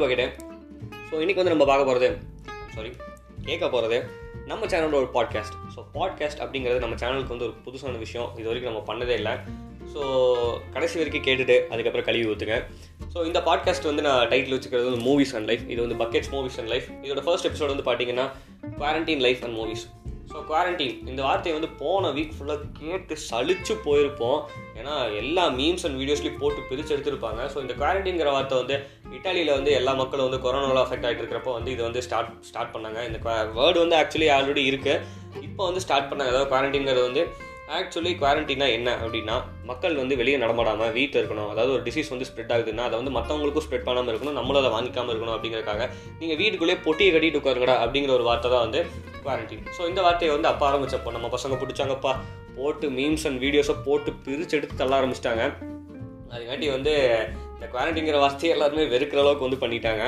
Welcome to so இன்றைக்கி வந்து நம்ம பார்க்க போகிறது சாரி கேட்க போகிறது நம்ம சேனலோட ஒரு பாட்காஸ்ட் ஸோ பாட்காஸ்ட் அப்படிங்கிறது நம்ம சேனலுக்கு வந்து ஒரு புதுசான விஷயம். இது வரைக்கும் நம்ம பண்ணதே இல்லை. ஸோ கடைசி வரைக்கும் கேட்டுட்டு அதுக்கப்புறம் கழுவி ஊற்றுங்க ஸோ இந்த பாட்காஸ்ட் வந்து நான் டைட்டில் வச்சுக்கிறது வந்து மூவிஸ் அண்ட் லைஃப் இது வந்து பக்கெட்ஸ் மூவிஸ் அண்ட் லைஃப் இதோட ஃபர்ஸ்ட் எபிசோட் வந்து பார்த்தீங்கன்னா quarantine life and movies so quarantine இந்த வார்த்தையை வந்து போன வீக் ஃபுல்லாக கேட்டு சளிச்சு போயிருப்போம். ஏன்னா எல்லா மீம்ஸ் அண்ட் வீடியோஸ்லையும் போட்டு பிரித்து எடுத்திருப்பாங்க. ஸோ இந்த குவாரண்டைன்கிற வார்த்தை வந்து இட்டாலியில் வந்து எல்லா மக்களும் வந்து கொரோனாவில் அஃபெக்ட் ஆகிட்டு இருக்கிறப்போ வந்து இது வந்து ஸ்டார்ட் ஸ்டார்ட் பண்ணாங்க. இந்த வேர்டு வந்து ஆக்சுவலி ஆல்ரெடி இருக்குது இப்போ வந்து ஸ்டார்ட் பண்ணாங்க. அதாவது குவாரண்டைங்கிறது வந்து ஆக்சுவலி குவாரண்டைனா என்ன அப்படின்னா மக்கள் வந்து வெளியே நடமாடாமல் வீட்டில் இருக்கணும். அதாவது ஒரு டிசீஸ் வந்து ஸ்ப்ரெட் ஆகுதுன்னா அதை வந்து மற்றவங்களுக்கும் ஸ்ப்ரெட் பண்ணாமல் இருக்கணும். நம்மளும் அதை வாங்கிக்காமல் இருக்கணும் அப்படிங்கிறக்காக நீங்கள் வீட்டுக்குள்ளேயே பொட்டியை கட்டிட்டு உட்காருங்கடா அப்படிங்கிற ஒரு வார்த்தை தான் வந்து குவாரண்டைன் ஸோ இந்த வார்த்தையை வந்து அப்போ ஆரம்பிச்சப்போ நம்ம பசங்க பிடிச்சாங்கப்பா போட்டு மீம்ஸ் அண்ட் வீடியோஸை போட்டு பிரித்து எடுத்து தள்ள ஆரம்பிச்சிட்டாங்க. அதுக்காண்டி வந்து இந்த குவாரண்டைங்கிற வார்த்தையை எல்லாருமே வெறுக்கிற அளவுக்கு வந்து பண்ணிட்டாங்க.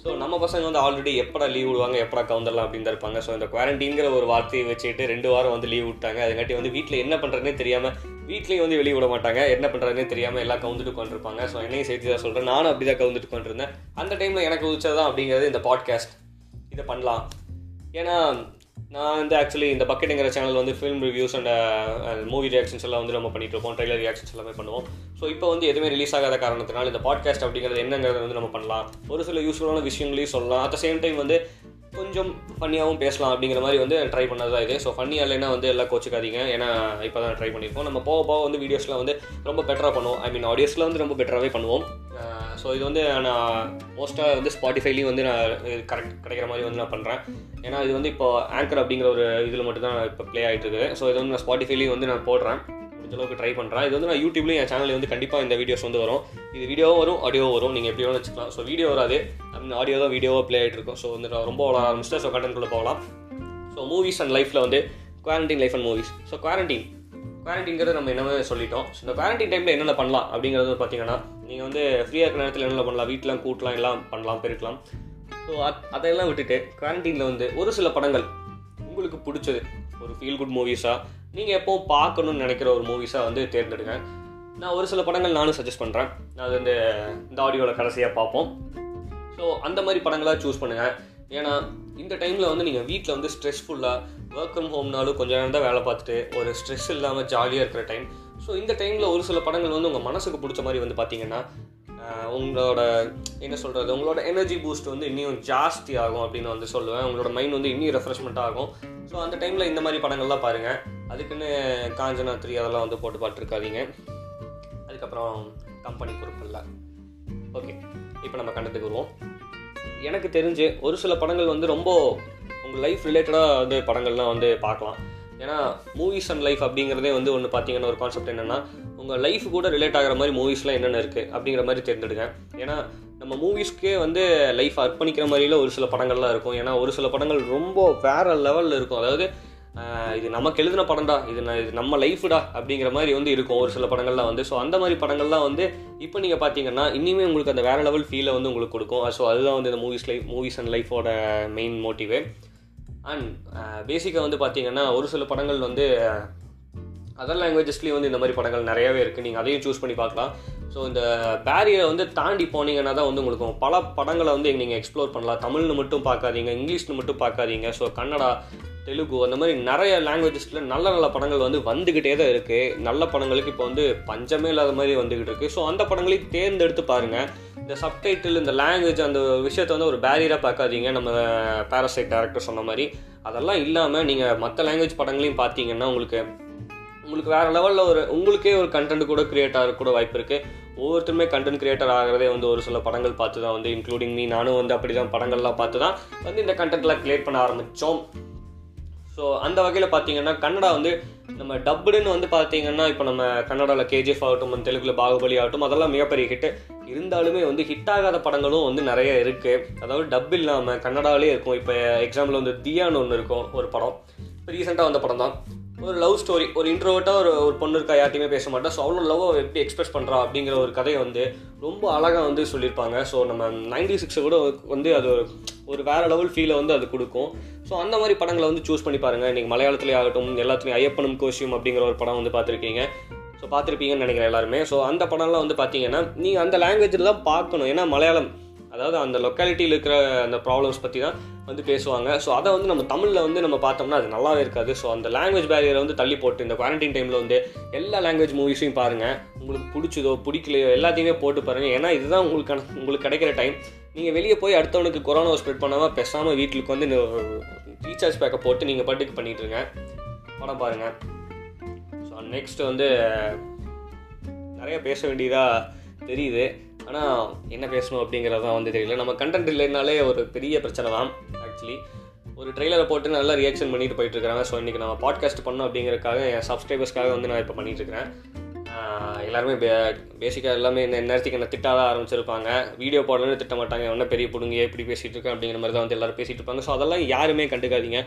ஸோ நம்ம பசங்க வந்து ஆல்ரெடி எப்படா லீவ் விடுவாங்க எப்படா கவுந்தரலாம் அப்படின்னு தான் இருப்பாங்க. ஸோ இந்த குவாரண்டைங்கிற ஒரு வார்த்தையை வச்சுட்டு ரெண்டு வாரம் வந்து லீவ் விட்டாங்க. அதுங்காட்டி வந்து வீட்டில் என்ன பண்ணுறதுனே தெரியாமல் வீட்லேயும் வந்து வெளியே விட மாட்டாங்க. என்ன பண்ணுறதுனே தெரியாமல் எல்லாம் கவுந்துட்டு உட்காந்துருப்பாங்க ஸோ என்னையும் சேர்த்து தான் சொல்கிறேன் நானும் அப்படி தான் கவுந்துட்டு கொண்டிருந்தேன் அந்த டைமில் எனக்கு உதிச்சது தான் அப்படிங்கிறது இந்த பாட்காஸ்ட் இதை பண்ணலாம். ஏன்னா நான் வந்து ஆக்சுவலி இந்த பக்கெட்டுங்கிற சேனல் வந்து film reviews and movie reactions எல்லாம் வந்து நம்ம பண்ணிட்டு இருப்போம். ட்ரைலர் ரியாக்ஷன்ஸ் எல்லாமே பண்ணுவோம். ஸோ இப்போ வந்து எதுவுமே ரிலீஸ் ஆகாத காரணத்தினால இந்த பாட்காஸ்ட் அப்படிங்கிறது என்னங்கிறத வந்து நம்ம பண்ணலாம். ஒரு சில யூஸ்ஃபுல்லான விஷயங்களையும் சொல்லலாம். அட் த சேம் டைம் வந்து கொஞ்சம் ஃபன்னியாகவும் பேசலாம் அப்படிங்கிற மாதிரி வந்து ட்ரை பண்ணது தான் இது. ஸோ ஃபன்னியாக இல்லைன்னா வந்து எல்லாம் கோச்சிக்காதீங்க. ஏன்னா இப்போ தான் ட்ரை பண்ணியிருக்கோம் நம்ம போக போக வந்து வீடியோஸ்லாம் வந்து ரொம்ப பெட்டராக பண்ணுவோம். ஐ மீன் ஆடியோஸில் வந்து ரொம்ப பெட்டராகவே பண்ணுவோம். ஸோ இது வந்து நான் மோஸ்ட்டாக வந்து ஸ்பாட்டிஃபைலையும் வந்து நான் கரெக்ட் கிடைக்கிற மாதிரி வந்து நான் பண்ணுறேன் ஏன்னா இது வந்து இப்போ ஆங்கர் அப்படிங்கிற ஒரு இதில் மட்டும் தான் இப்போ ப்ளே ஆகிட்டு இருக்குது. ஸோ இது வந்து நான் ஸ்பாட்டிஃபைலையும் வந்து நான் போடுறேன். முடிஞ்சளவுக்கு ட்ரை பண்ணுறேன் இது வந்து நான் யூடியூப்லேயும் என் சேனலில் வந்து கண்டிப்பாக இந்த வீடியோஸ் வந்து வரும். இது வீடியோவும் வரும் ஆடியோவும் வரும். நீங்கள் எப்படி வேணும் வச்சுக்கலாம். ஸோ வீடியோ வராது. ஆடியோ தான் வீடியோவாக ப்ளே ஆகிட்டு இருக்கும். ஸோ வந்து நான் ரொம்ப வளர ஆரம்பிச்சிட்டேன். ஸோ கண்டென்ட் போகலாம். ஸோ மூவிஸ் அண்ட் லைஃப்பில் வந்து quarantine life and movies so quarantine குவாரண்டைன்கிறது நம்ம என்னவே சொல்லிட்டோம். ஸோ இந்த குவாரண்டைன் டைமில் என்னென்ன பண்ணலாம் அப்படிங்கிறது பார்த்தீங்கன்னா நீங்கள் வந்து ஃப்ரீயாக இருக்கிற நேரத்தில் என்னென்ன பண்ணலாம்? வீட்டிலாம் கூட்டலாம் எல்லாம் பண்ணலாம் பெருக்கலாம். ஸோ அத் அதையெல்லாம் விட்டுட்டு குவாரண்டைனில் வந்து ஒரு சில படங்கள் உங்களுக்கு பிடிச்சது. ஒரு ஃபீல் குட் மூவிஸாக நீங்கள் எப்போவும் பார்க்கணும்னு நினைக்கிற ஒரு மூவிஸாக வந்து தேர்ந்தெடுங்க. நான் ஒரு சில படங்கள் நானும் சஜஸ்ட் பண்ணுறேன் அது வந்து இந்த ஆடியோவில் கடைசியாக பார்ப்போம். ஸோ அந்த மாதிரி படங்களாக சூஸ் பண்ணுங்கள் ஏன்னா இந்த டைமில் வந்து நீங்கள் வீட்டில் வந்து ஸ்ட்ரெஸ்ஃபுல்லாக ஒர்க் ஃப்ரம் ஹோம்னாலும் கொஞ்சம் நேரம் தான் வேலை பார்த்துட்டு ஒரு ஸ்ட்ரெஸ் இல்லாமல் ஜாலியாக இருக்கிற டைம் ஸோ இந்த டைமில் ஒரு சில படங்கள் வந்து உங்கள் மனசுக்கு பிடிச்ச மாதிரி வந்து பார்த்தீங்கன்னா உங்களோட என்ன சொல்கிறது உங்களோட எனர்ஜி பூஸ்ட் வந்து இன்னும் ஜாஸ்தி ஆகும் அப்படின்னு வந்து சொல்லுவேன். உங்களோட மைண்ட் வந்து இன்னும் ரெஃப்ரெஷ்மெண்ட் ஆகும். ஸோ அந்த டைமில் இந்த மாதிரி படங்கள்லாம் பாருங்கள் அதுக்குன்னு காஞ்சனா த்ரீ அதெல்லாம் வந்து போட்டு பார்த்துருக்காதீங்க அதுக்கப்புறம் கம்பெனி பொறுப்பில்ல ஓகே இப்போ நம்ம கண்டத்துக்கு வருவோம். எனக்கு தெரிஞ்சு ஒரு சில படங்கள் வந்து ரொம்ப உங்கள் லைஃப் ரிலேட்டடாக வந்து படங்கள்லாம் வந்து பார்க்கலாம் ஏன்னா மூவிஸ் அண்ட் லைஃப் அப்படிங்கிறதே வந்து ஒன்று பார்த்தீங்கன்னா ஒரு கான்செப்ட் என்னென்னா உங்கள் லைஃப் கூட ரிலேட் ஆகிற மாதிரி மூவிஸ்லாம் என்னென்ன இருக்குது அப்படிங்கிற மாதிரி தேர்ந்தெடுங்க ஏன்னா நம்ம மூவிஸ்க்கே வந்து லைஃப் அர்ப்பணிக்கிற மாதிரியில் ஒரு சில படங்கள்லாம் இருக்கும். ஏன்னா ஒரு சில படங்கள் ரொம்ப வேறு லெவலில் இருக்கும். அதாவது இது நமக்கு எழுதின படம்டா இது இது நம்ம லைஃப்டா அப்படிங்கிற மாதிரி வந்து இருக்கும் ஒரு சில படங்கள்லாம் வந்து. ஸோ அந்த மாதிரி படங்கள்லாம் வந்து இப்போ நீங்கள் பார்த்தீங்கன்னா இனிமே உங்களுக்கு அந்த வேறு லெவல் ஃபீலை வந்து உங்களுக்கு கொடுக்கும். ஸோ அதுதான் வந்து இந்த மூவிஸ் லைஃப் மூவிஸ் அண்ட் லைஃபோட மெயின் மோட்டிவே அண்ட் பேசிக்காக uh, வந்து பார்த்தீங்கன்னா ஒரு சில படங்கள் வந்து uh, அதர் லாங்குவேஜஸ்லேயும் வந்து இந்த மாதிரி படங்கள் நிறையவே இருக்குது நீங்கள் அதையும் சூஸ் பண்ணி பார்க்கலாம். ஸோ இந்த பேரியரை வந்து தாண்டி போனீங்கன்னா தான் வந்து உங்களுக்கு பல படங்களை வந்து நீங்கள் எக்ஸ்ப்ளோர் பண்ணலாம். தமிழ்னு மட்டும் பார்க்காதீங்க இங்கிலீஷ்னு மட்டும் பார்க்காதீங்க. ஸோ கன்னடா தெலுங்கு அந்த மாதிரி நிறைய லாங்குவேஜஸில் நல்ல நல்ல படங்கள் வந்து வந்துக்கிட்டே தான் இருக்குது நல்ல படங்களுக்கு இப்போ வந்து பஞ்சமே இல்லாத மாதிரி வந்துக்கிட்டு இருக்குது ஸோ அந்த படங்களையும் தேர்ந்தெடுத்து பாருங்கள் இந்த சப்டைட்டில் இந்த லாங்குவேஜ் அந்த விஷயத்தை வந்து ஒரு பேரியராக பார்க்காதீங்க. நம்ம பேரசைட் டேரக்டர் சொன்ன மாதிரி. அதெல்லாம் இல்லாமல் நீங்கள் மற்ற லாங்குவேஜ் படங்களையும் பார்த்தீங்கன்னா உங்களுக்கு உங்களுக்கு வேறு லெவலில் ஒரு உங்களுக்கே ஒரு கண்டென்ட் கூட க்ரியேட் ஆக கூட வாய்ப்பு இருக்குது ஒவ்வொருத்தருமே கண்டென்ட் கிரியேட்டர் ஆகிறதே வந்து ஒரு சில படங்கள் பார்த்து தான் வந்து இன்க்ளூடிங் மீ நானும் வந்து அப்படி தான் படங்கள்லாம் பார்த்து தான் வந்து இந்த கண்டென்ட்லாம் கிரியேட் பண்ண ஆரம்பித்தோம் ஸோ அந்த வகையில் பார்த்தீங்கன்னா கன்னடா வந்து நம்ம டப்புடுன்னு வந்து பார்த்தீங்கன்னா இப்போ நம்ம கன்னடாவில் கேஜிஎஃப் ஆகட்டும் தெலுங்குல பாகுபலி ஆகட்டும் அதெல்லாம் மிகப்பெரிய ஹிட்டு இருந்தாலுமே வந்து ஹிட் ஆகாத படங்களும் வந்து நிறைய இருக்குது அதாவது டப் இல்லாமல் கன்னடாவிலே இருக்கும். இப்போ எக்ஸாம்பிள் வந்து தியான்னு ஒன்று இருக்கும் ஒரு படம். இப்போ ரீசெண்டாக வந்த படம் தான். ஒரு லவ் ஸ்டோரி ஒரு இன்ட்ரோவர்ட்டாக ஒரு ஒரு பொண்ணு இருக்கா யார்ட்டையுமே பேச மாட்டா. ஸோ அவ்வளோ லவ் எப்படி எக்ஸ்பிரஸ் பண்ணுறா அப்படிங்கிற ஒரு கதையை வந்து ரொம்ப அழகாக வந்து சொல்லியிருப்பாங்க. ஸோ நம்ம நைன்டி சிக்ஸை கூட வந்து அது ஒரு வேற லெவல் ஃபீலை வந்து அது கொடுக்கும். ஸோ அந்த மாதிரி படங்களை வந்து சூஸ் பண்ணி பாருங்கள் நீங்கள் மலையாளத்துலேயே ஆகட்டும் எல்லாத்துலேயும் ஐயப்பனும் கோஷியம் அப்படிங்கிற ஒரு படம் வந்து பார்த்துருக்கீங்க. ஸோ பார்த்துருப்பீங்கன்னு நினைக்கிறேன் எல்லாருமே. ஸோ அந்த படம்லாம் வந்து பார்த்தீங்கன்னா நீங்கள் அந்த லாங்குவேஜில் தான் பார்க்கணும். ஏன்னா மலையாளம் அதாவது அந்த லொக்காலிட்டியில் இருக்கிற அந்த ப்ராப்ளம்ஸ் பற்றி தான் வந்து பேசுவாங்க. ஸோ அதை வந்து நம்ம தமிழில் வந்து நம்ம பார்த்தோம்னா அது நல்லாவே இருக்காது. ஸோ அந்த லாங்குவேஜ் பேரியரை வந்து தள்ளி போட்டு இந்த குவாரண்டைன் டைமில் வந்து எல்லா லாங்குவேஜ் மூவிஸையும் பாருங்கள் உங்களுக்கு பிடிச்சதோ பிடிக்கலையோ எல்லாத்தையுமே போட்டு பாருங்கள் ஏன்னா இதுதான் உங்களுக்கான உங்களுக்கு கிடைக்கிற டைம் நீங்கள் வெளியே போய் அடுத்தவனுக்கு கொரோனாவை ஸ்ப்ரெட் பண்ணாமல் பேசாமல் வீட்டுக்கு வந்து இந்த ரீசார்ஜ் பேக்கை போட்டு நீங்கள் பாட்டுக்கு பண்ணிகிட்ருங்க படம் பாருங்கள் ஸோ நெக்ஸ்ட் வந்து நிறைய பேச வேண்டியதாக தெரியுது. ஆனால் என்ன பேசணும் அப்படிங்கிறது தான் வந்து தெரியல. நம்ம கண்டென்ட் இல்லைனாலே ஒரு பெரிய பிரச்சனை தான் ஆக்சுவலி ஒரு ட்ரெய்லரை போட்டு நல்லா ரியாக்ஷன் பண்ணிட்டு போயிட்டு இருக்கிறாங்க ஸோ இன்றைக்கி நம்ம பாட்காஸ்ட் பண்ணோம் அப்படிங்கிறதுக்காக என் சப்ஸ்கிரைபர்ஸ்க்காக வந்து நான் இப்போ பண்ணிட்டு இருக்கிறேன். எல்லாருமே பே பேசிக்காக எல்லாமே இந்த நேரத்துக்கு என்ன திட்டாத ஆரம்பிச்சிருப்பாங்க. வீடியோ போடலன்னு திட்ட மாட்டாங்க. என்ன பெரிய பிடுங்க எப்படி பேசிகிட்டு இருக்கேன் அப்படிங்கிற மாதிரி தான் வந்து எல்லாரும் பேசிகிட்டு இருப்பாங்க. ஸோ அதெல்லாம் யாருமே கண்டுக்காதீங்க.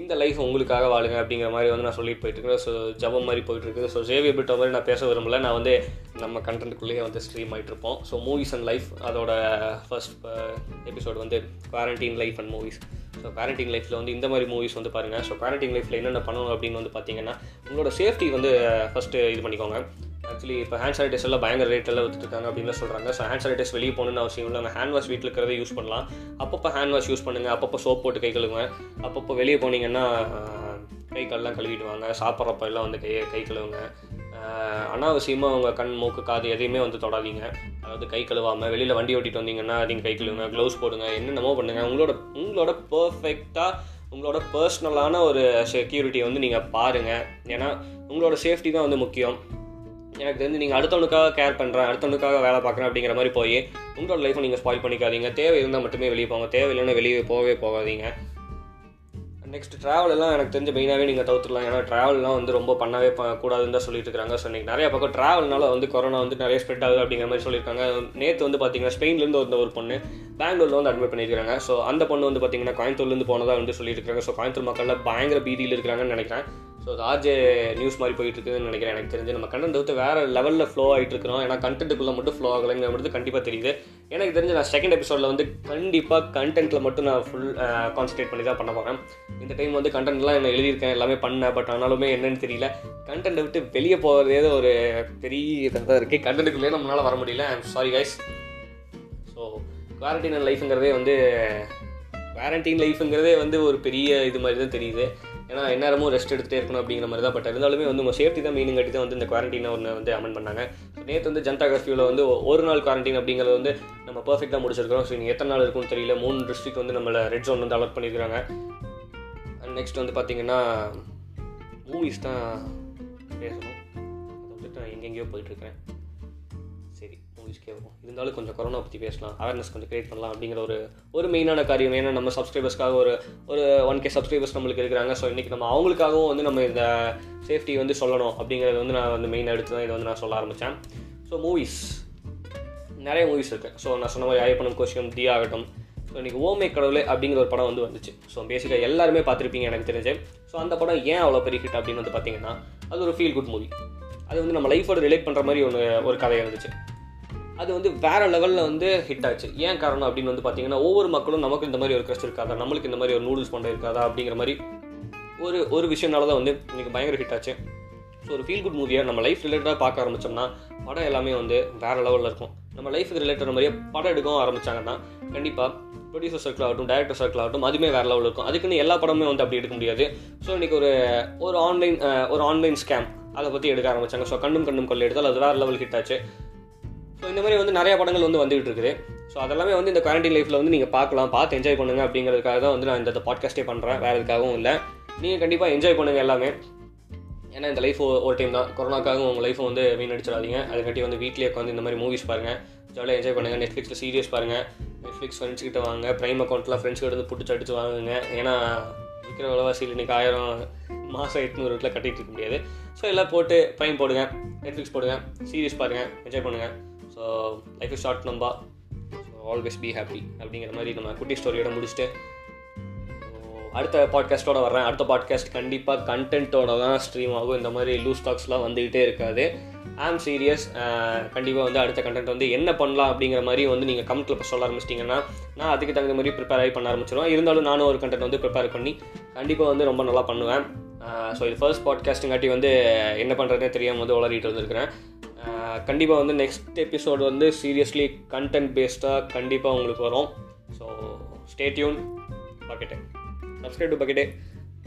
இந்த லைஃப் உங்களுக்காக வாழுங்க அப்படிங்கிற மாதிரி வந்து நான் சொல்லிட்டு போயிட்டுருக்கேன் ஸோ ஜபம் மாதிரி போயிட்டு இருக்குது. ஸோ சேவியர் பிட்ட மாதிரி நான் பேச விரும்பல. நான் வந்து நம்ம கண்டென்ட்டுக்குள்ளேயே வந்து ஸ்ட்ரீம் ஆகிட்டு இருப்போம். ஸோ மூவிஸ் அண்ட் லைஃப் அதோட ஃபர்ஸ்ட் எபிசோட் uh, வந்து quarantine life and movies so parenting லைஃப்பில் வந்து இந்த மாதிரி மூவிஸ் வந்து பாருங்கள் ஸோ பேரண்டிங் லைஃப்பில் என்னென்ன பண்ணணும் அப்படின்னு வந்து பார்த்தீங்கன்னா உங்களோட சேஃப்டி வந்து ஃபஸ்ட்டு இது பண்ணிக்கோங்க. ஆக்சுவலி இப்போ ஹேண்ட் சானிடைசர் எல்லாம் பயங்கர ரேட்டெல்லாம் எல்லாம் அப்படின்னு சொல்கிறாங்க ஸோ ஹேண்ட் சானிடைஸ் வெளியே போகணுன்னு அவசியம் இல்லை. ஹேண்ட் வாஷ் வீட்டில் இருக்கிறத யூஸ் பண்ணலாம். அப்பப்போ ஹேண்ட் வாஷ் யூஸ் பண்ணுங்கள் அப்பப்போ சோப் போட்டு கை கழுவுங்க. அப்பப்போ வெளியே போனீங்கன்னா கை கால்லாம் கழுவிட்டு வாங்க சாப்பிட்றப்ப எல்லாம் வந்து கை கை கழுவுங்க. அனாவசியமாக உங்கள் கண் மூக்கு காது எதையுமே வந்து தொடாதீங்க. அதாவது கை கழுவாமல் வெளியில் வண்டி ஓட்டிட்டு வந்தீங்கன்னா நீங்கள் கை கழுவுங்க க்ளவுஸ் போடுங்க என்னென்னமோ பண்ணுங்கள் உங்களோட உங்களோட பர்ஃபெக்டாக உங்களோட பர்சனலான ஒரு செக்யூரிட்டியை வந்து நீங்கள் பாருங்கள் ஏன்னா உங்களோட சேஃப்டி தான் வந்து முக்கியம். எனக்கு தெரிஞ்சு நீங்கள் அடுத்தவனுக்காக கேர் பண்ணுறேன் அடுத்தவனுக்காக வேலை பார்க்குறேன் அப்படிங்கிற மாதிரி போய் உங்களோட லைஃப்பை நீங்கள் ஸ்பாயில் பண்ணிக்காதீங்க. தேவை இருந்தால் மட்டுமே வெளியே போங்க. தேவை இல்லைன்னா வெளியே போகவே போகாதீங்க. நெக்ஸ்ட் ட்ராவல் எல்லாம் எனக்கு தெரிஞ்ச மெயினாகவே நீங்கள் தவிர்த்துக்கலாம் ஏன்னா ட்ராவல்லாம் வந்து ரொம்ப பண்ணவே கூடாதுன்னு தான் சொல்லிட்டு இருக்காங்க. ஸோ இன்னைக்கு நிறைய பக்கம் ட்ராவல்னால வந்து கொரோனா வந்து நிறைய ஸ்ப்ரெட் ஆகுது அப்படிங்கிற மாதிரி சொல்லியிருக்காங்க. நேற்று வந்து பார்த்தீங்கன்னா ஸ்பெயின்லேருந்து வந்த ஒரு பொண்ணு பெங்களூரில் வந்து அட்மிட் பண்ணியிருக்காங்க. ஸோ அந்த பொண்ணு வந்து பார்த்தீங்கன்னா கோயம்புத்தூர்லேருந்து போனதாக வந்து சொல்லியிருக்காங்க ஸோ கோயம்புத்தூர் மக்கள்லாம் பயங்கர பீதியில் இருக்கிறாங்கன்னு நினைக்கிறேன். ஸோ அது ஆர்ஜே நியூஸ் மாதிரி போயிட்டு இருக்குதுன்னு நினைக்கிறேன். எனக்கு தெரிஞ்சு நம்ம கண்டென்ட் வந்து வேறு லெவலில் ஃப்ளோ ஆகிட்டு இருக்கிறோம் ஏன்னா கண்டென்ட்டுக்குள்ளே மட்டும் ஃப்ளோ ஆகலைங்கிறது கண்டிப்பாக தெரியுது. எனக்கு தெரிஞ்சு நான் செகண்ட் எபிசோடில் வந்து கண்டிப்பாக கண்டென்ட்டில் மட்டும் நான் ஃபுல் கான்சன்ட்ரேட் பண்ணி தான் பண்ண போகிறேன் இந்த டைம் வந்து கண்டென்ட்லாம் என்ன எழுதியிருக்கேன் எல்லாமே பண்ணேன். பட் ஆனாலுமே என்னன்னு தெரியல. கண்டென்ட்டை விட்டு வெளியே போகிறதே ஒரு பெரிய இதாக இருக்குது கண்டென்ட்டுக்குள்ளேயே நம்மளால் வர முடியல. I'm sorry guys so quarantine லைஃப்ங்கிறதே வந்து குவாரண்டைன் லைஃப்ங்கிறதே வந்து ஒரு பெரிய இது மாதிரி தான் தெரியுது. ஏன்னா எந்நேரமும் ரெஸ்ட் எடுத்துகிட்டே இருக்கணும் அப்படிங்கிற மாதிரி தான் பட் இருந்தாலுமே வந்து உங்கள் சேஃப்டி தான் மீனிங் கட்டி தான் வந்து இந்த குவாரண்டைனை ஒன்று வந்து அமெண்ட் பண்ணாங்க. நேற்று வந்து ஜனதா கர்ஃபியூவில் வந்து ஒரு நாள் குவாரண்டைன் அப்படிங்கிறது வந்து நம்ம பர்ஃபெக்டாக முடிச்சிருக்கிறோம். ஸோ இனி எத்தனை நாள் இருக்கும்னு தெரியல. மூணு டிஸ்ட்ரிக்ட் வந்து நம்மளை ரெட் ஜோன் வந்து அலர்ட் பண்ணியிருக்காங்க அண்ட் நெக்ஸ்ட் வந்து பார்த்தீங்கன்னா மூவிஸ் தான் பேசணும். அதை விட்டுட்டு நான் எங்கெங்கேயோ போயிட்டுருக்கேன் சரி மூவிஸ்க்கே வரும் இருந்தாலும் கொஞ்சம் கொரோனா பற்றி பேசலாம் அவேர்னஸ் கொஞ்சம் கிரியேட் பண்ணலாம் அப்படிங்கிற ஒரு ஒரு மெயினான காரியம். ஏன்னா நம்ம சப்ஸ்கிரைபர்ஸ்க்காக ஒரு ஒரு ஒன் கே சப்ஸ்கிரைபர்ஸ் நம்மளுக்கு இருக்கிறாங்க. ஸோ இன்றைக்கி நம்ம அவங்களுக்காகவும் வந்து நம்ம இந்த சேஃப்டி வந்து சொல்லணும் அப்படிங்கிறது வந்து நான் வந்து மெயினாக எடுத்து தான் இதை வந்து நான் சொல்ல ஆரம்பித்தேன் ஸோ மூவிஸ் நிறைய மூவிஸ் இருக்குது ஸோ நான் சொன்ன மாதிரி ஐயப்பனம் கோஷியம் தி ஆகட்டும். ஸோ இன்றைக்கி ஓமே கடவுளே அப்படிங்கிற ஒரு படம் வந்து வந்துச்சு. ஸோ பேசிக்காக எல்லாருமே பார்த்துருப்பீங்க எனக்கு தெரிஞ்சு. ஸோ அந்த படம் ஏன் அவ்வளோ பெரிய ஹிட் அப்படின்னு வந்து பார்த்தீங்கன்னா அது ஒரு ஃபீல் குட் மூவி அது வந்து நம்ம லைஃபோட ரிலேட் பண்ணுற மாதிரி ஒன்று ஒரு கதை இருந்துச்சு. அது வந்து வேற லெவலில் வந்து ஹிட் ஆச்சு. ஏன் காரணம் அப்படின்னு வந்து பார்த்தீங்கன்னா ஒவ்வொரு மக்களும் நமக்கு இந்த மாதிரி ஒரு க்ரஷ் இருக்காதா? நம்மளுக்கு இந்த மாதிரி ஒரு நூடுல்ஸ் பண்ண இருக்காதா? அப்படிங்கிற மாதிரி ஒரு ஒரு விஷயனால தான் வந்து இன்னைக்கு பயங்கர ஹிட் ஆச்சு. ஸோ ஒரு ஃபீல் குட் மூவியை நம்ம லைஃப் ரிலேட்டடாக பார்க்க ஆரம்பிச்சோம்னா படம் எல்லாமே வந்து வேற லெவலில் இருக்கும். நம்ம லைஃபுக்கு ரிலேட்டட் மாதிரியே படம் எடுக்கவும் ஆரம்பிச்சாங்கன்னா கண்டிப்பாக ப்ரொடியூசர் சர்க்கிள் ஆகட்டும் டேரக்டர் சர்க்கிள் ஆகட்டும் அதுவுமே வேற லெவலில் இருக்கும். அதுக்குன்னு எல்லா படமுமே வந்து அப்படி எடுக்க முடியாது. ஸோ இன்னைக்கு ஒரு ஒரு ஆன்லைன் ஒரு ஆன்லைன் ஸ்கேம் அதை பற்றி எடுக்க ஆரம்பிச்சாங்க. ஸோ கண்ணும் கண்ணும் கொள்ளை எடுத்தால் அது வேறு லெவல் ஹிட் ஆச்சு. ஸோ இந்த மாதிரி வந்து நிறைய படங்கள் வந்து வந்துகிட்டு இருக்குது. ஸோ அதெல்லாமே வந்து இந்த குவாரண்டைன் லைஃப்பில் வந்து நீங்கள் பார்க்கலாம். பார்த்து என்ஜாய் பண்ணுங்க அப்படிங்கிறதுக்காக தான் வந்து நான் இந்த பாட்காஸ்ட்டே பண்ணுறேன் வேறு எதுக்காகவும் இல்லை. நீங்கள் கண்டிப்பாக என்ஜாய் பண்ணுங்கள் எல்லாமே. ஏன்னா இந்த லைஃப் ஒரு டைம் தான். கொரோனாக்காகவும் உங்கள் லைஃப்பை வந்து வீணடிச்சிடாதீங்க. அதுக்காட்டி வந்து வீட்லேயே உட்காந்து இந்த மாதிரி மூவிஸ் பாருங்கள் ஜாலியாக என்ஜாய் பண்ணுங்கள் நெட்ஃப்ளிக்ஸில் சீரியஸ் பாருங்கள் நெட்ஃப்ளிக்ஸ் ஃப்ரெண்ட்ஸ் கிட்ட வாங்க. ப்ரைம் அக்கௌண்ட்லாம் ஃப்ரெண்ட்ஸ் கிட்ட வந்து புட்டு அடிச்சு வாங்குங்க. ஏன்னா விற்கிற விலைவாசியில் இன்றைக்கி ஆயிரம் மாதம் எட்நூறு வீட்டில் கட்டிகிட்டு இருக்க முடியாது. ஸோ எல்லாம் போட்டு ப்ரைம் போடுங்க நெட்ஃப்ளிக்ஸ் போடுங்க சீரியஸ் பாருங்கள் என்ஜாய் பண்ணுங்கள் ஸோ லைஃப் இஸ் ஷார்ட் நம்பா. ஸோ ஆல்வேஸ் பி ஹாப்பி அப்படிங்கிற மாதிரி நம்ம குட்டி ஸ்டோரியோட முடிச்சுட்டு அடுத்த பாட்காஸ்ட்டோட வர்றேன். அடுத்த பாட்காஸ்ட் கண்டிப்பாக கண்டென்ட்டோட தான் ஸ்ட்ரீம் ஆகும். இந்த மாதிரி லூஸ் டாக்ஸ்லாம் வந்துக்கிட்டே இருக்காது. ஆம் சீரியஸ் கண்டிப்பாக வந்து அடுத்த கண்டென்ட் வந்து என்ன பண்ணலாம் அப்படிங்கிற மாதிரி வந்து நீங்கள் கமெண்ட்டில் இப்போ சொல்ல ஆரம்பிச்சிட்டிங்கன்னா நான் அதுக்கு தகுந்த மாதிரி ப்ரிப்பேர் ஆகி பண்ண ஆரம்பிச்சிடும் இருந்தாலும் நானும் ஒரு கண்டென்ட் வந்து ப்ரிப்பேர் பண்ணி கண்டிப்பாக வந்து ரொம்ப நல்லா பண்ணுவேன். ஸோ இது ஃபர்ஸ்ட் பாட்காஸ்ட்டுங்காட்டி வந்து என்ன பண்ணுறதுனே தெரியாமல் வந்து உளறிட்டு வந்துருக்கிறேன் கண்டிப்பாக வந்து நெக்ஸ்ட் எபிசோடு வந்து சீரியஸ்லி கண்டென்ட் பேஸ்டாக கண்டிப்பாக உங்களுக்கு வரும். So stay tuned bucket subscribe to பக்கெட்டே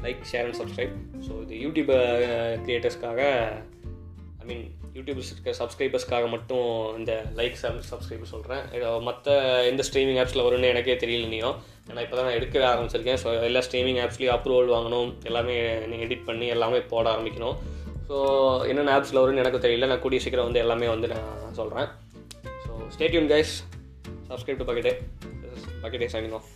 like share and subscribe so இது யூடியூப் க்ரியேட்டர்ஸ்க்காக ஐ மீன் யூடியூப் இருக்க சப்ஸ்கிரைபர்ஸ்க்காக மட்டும் இந்த லைக் சப்ஸ்கிரைபர் சொல்கிறேன் மற்ற எந்த ஸ்ட்ரீமிங் ஆப்ஸில் வரும்னு எனக்கே தெரியல நீயும். ஏன்னா இப்போ தான் நான் எடுக்க ஆரம்பிச்சிருக்கேன். ஸோ எல்லா ஸ்ட்ரீமிங் ஆப்ஸ்லேயும் அப்ரூவல் வாங்கணும். எல்லாமே நீங்கள் எடிட் பண்ணி எல்லாமே போட ஆரம்பிக்கணும். ஸோ என்னென்ன ஆப்ஸில் வரும்னு எனக்கு தெரியல. நான் கூடிய சீக்கிரம் வந்து எல்லாமே வந்து நான் சொல்கிறேன் so stay tuned guys subscribe to பக்கெட்டே பக்கெட்டே சைனிங் ஆஃப்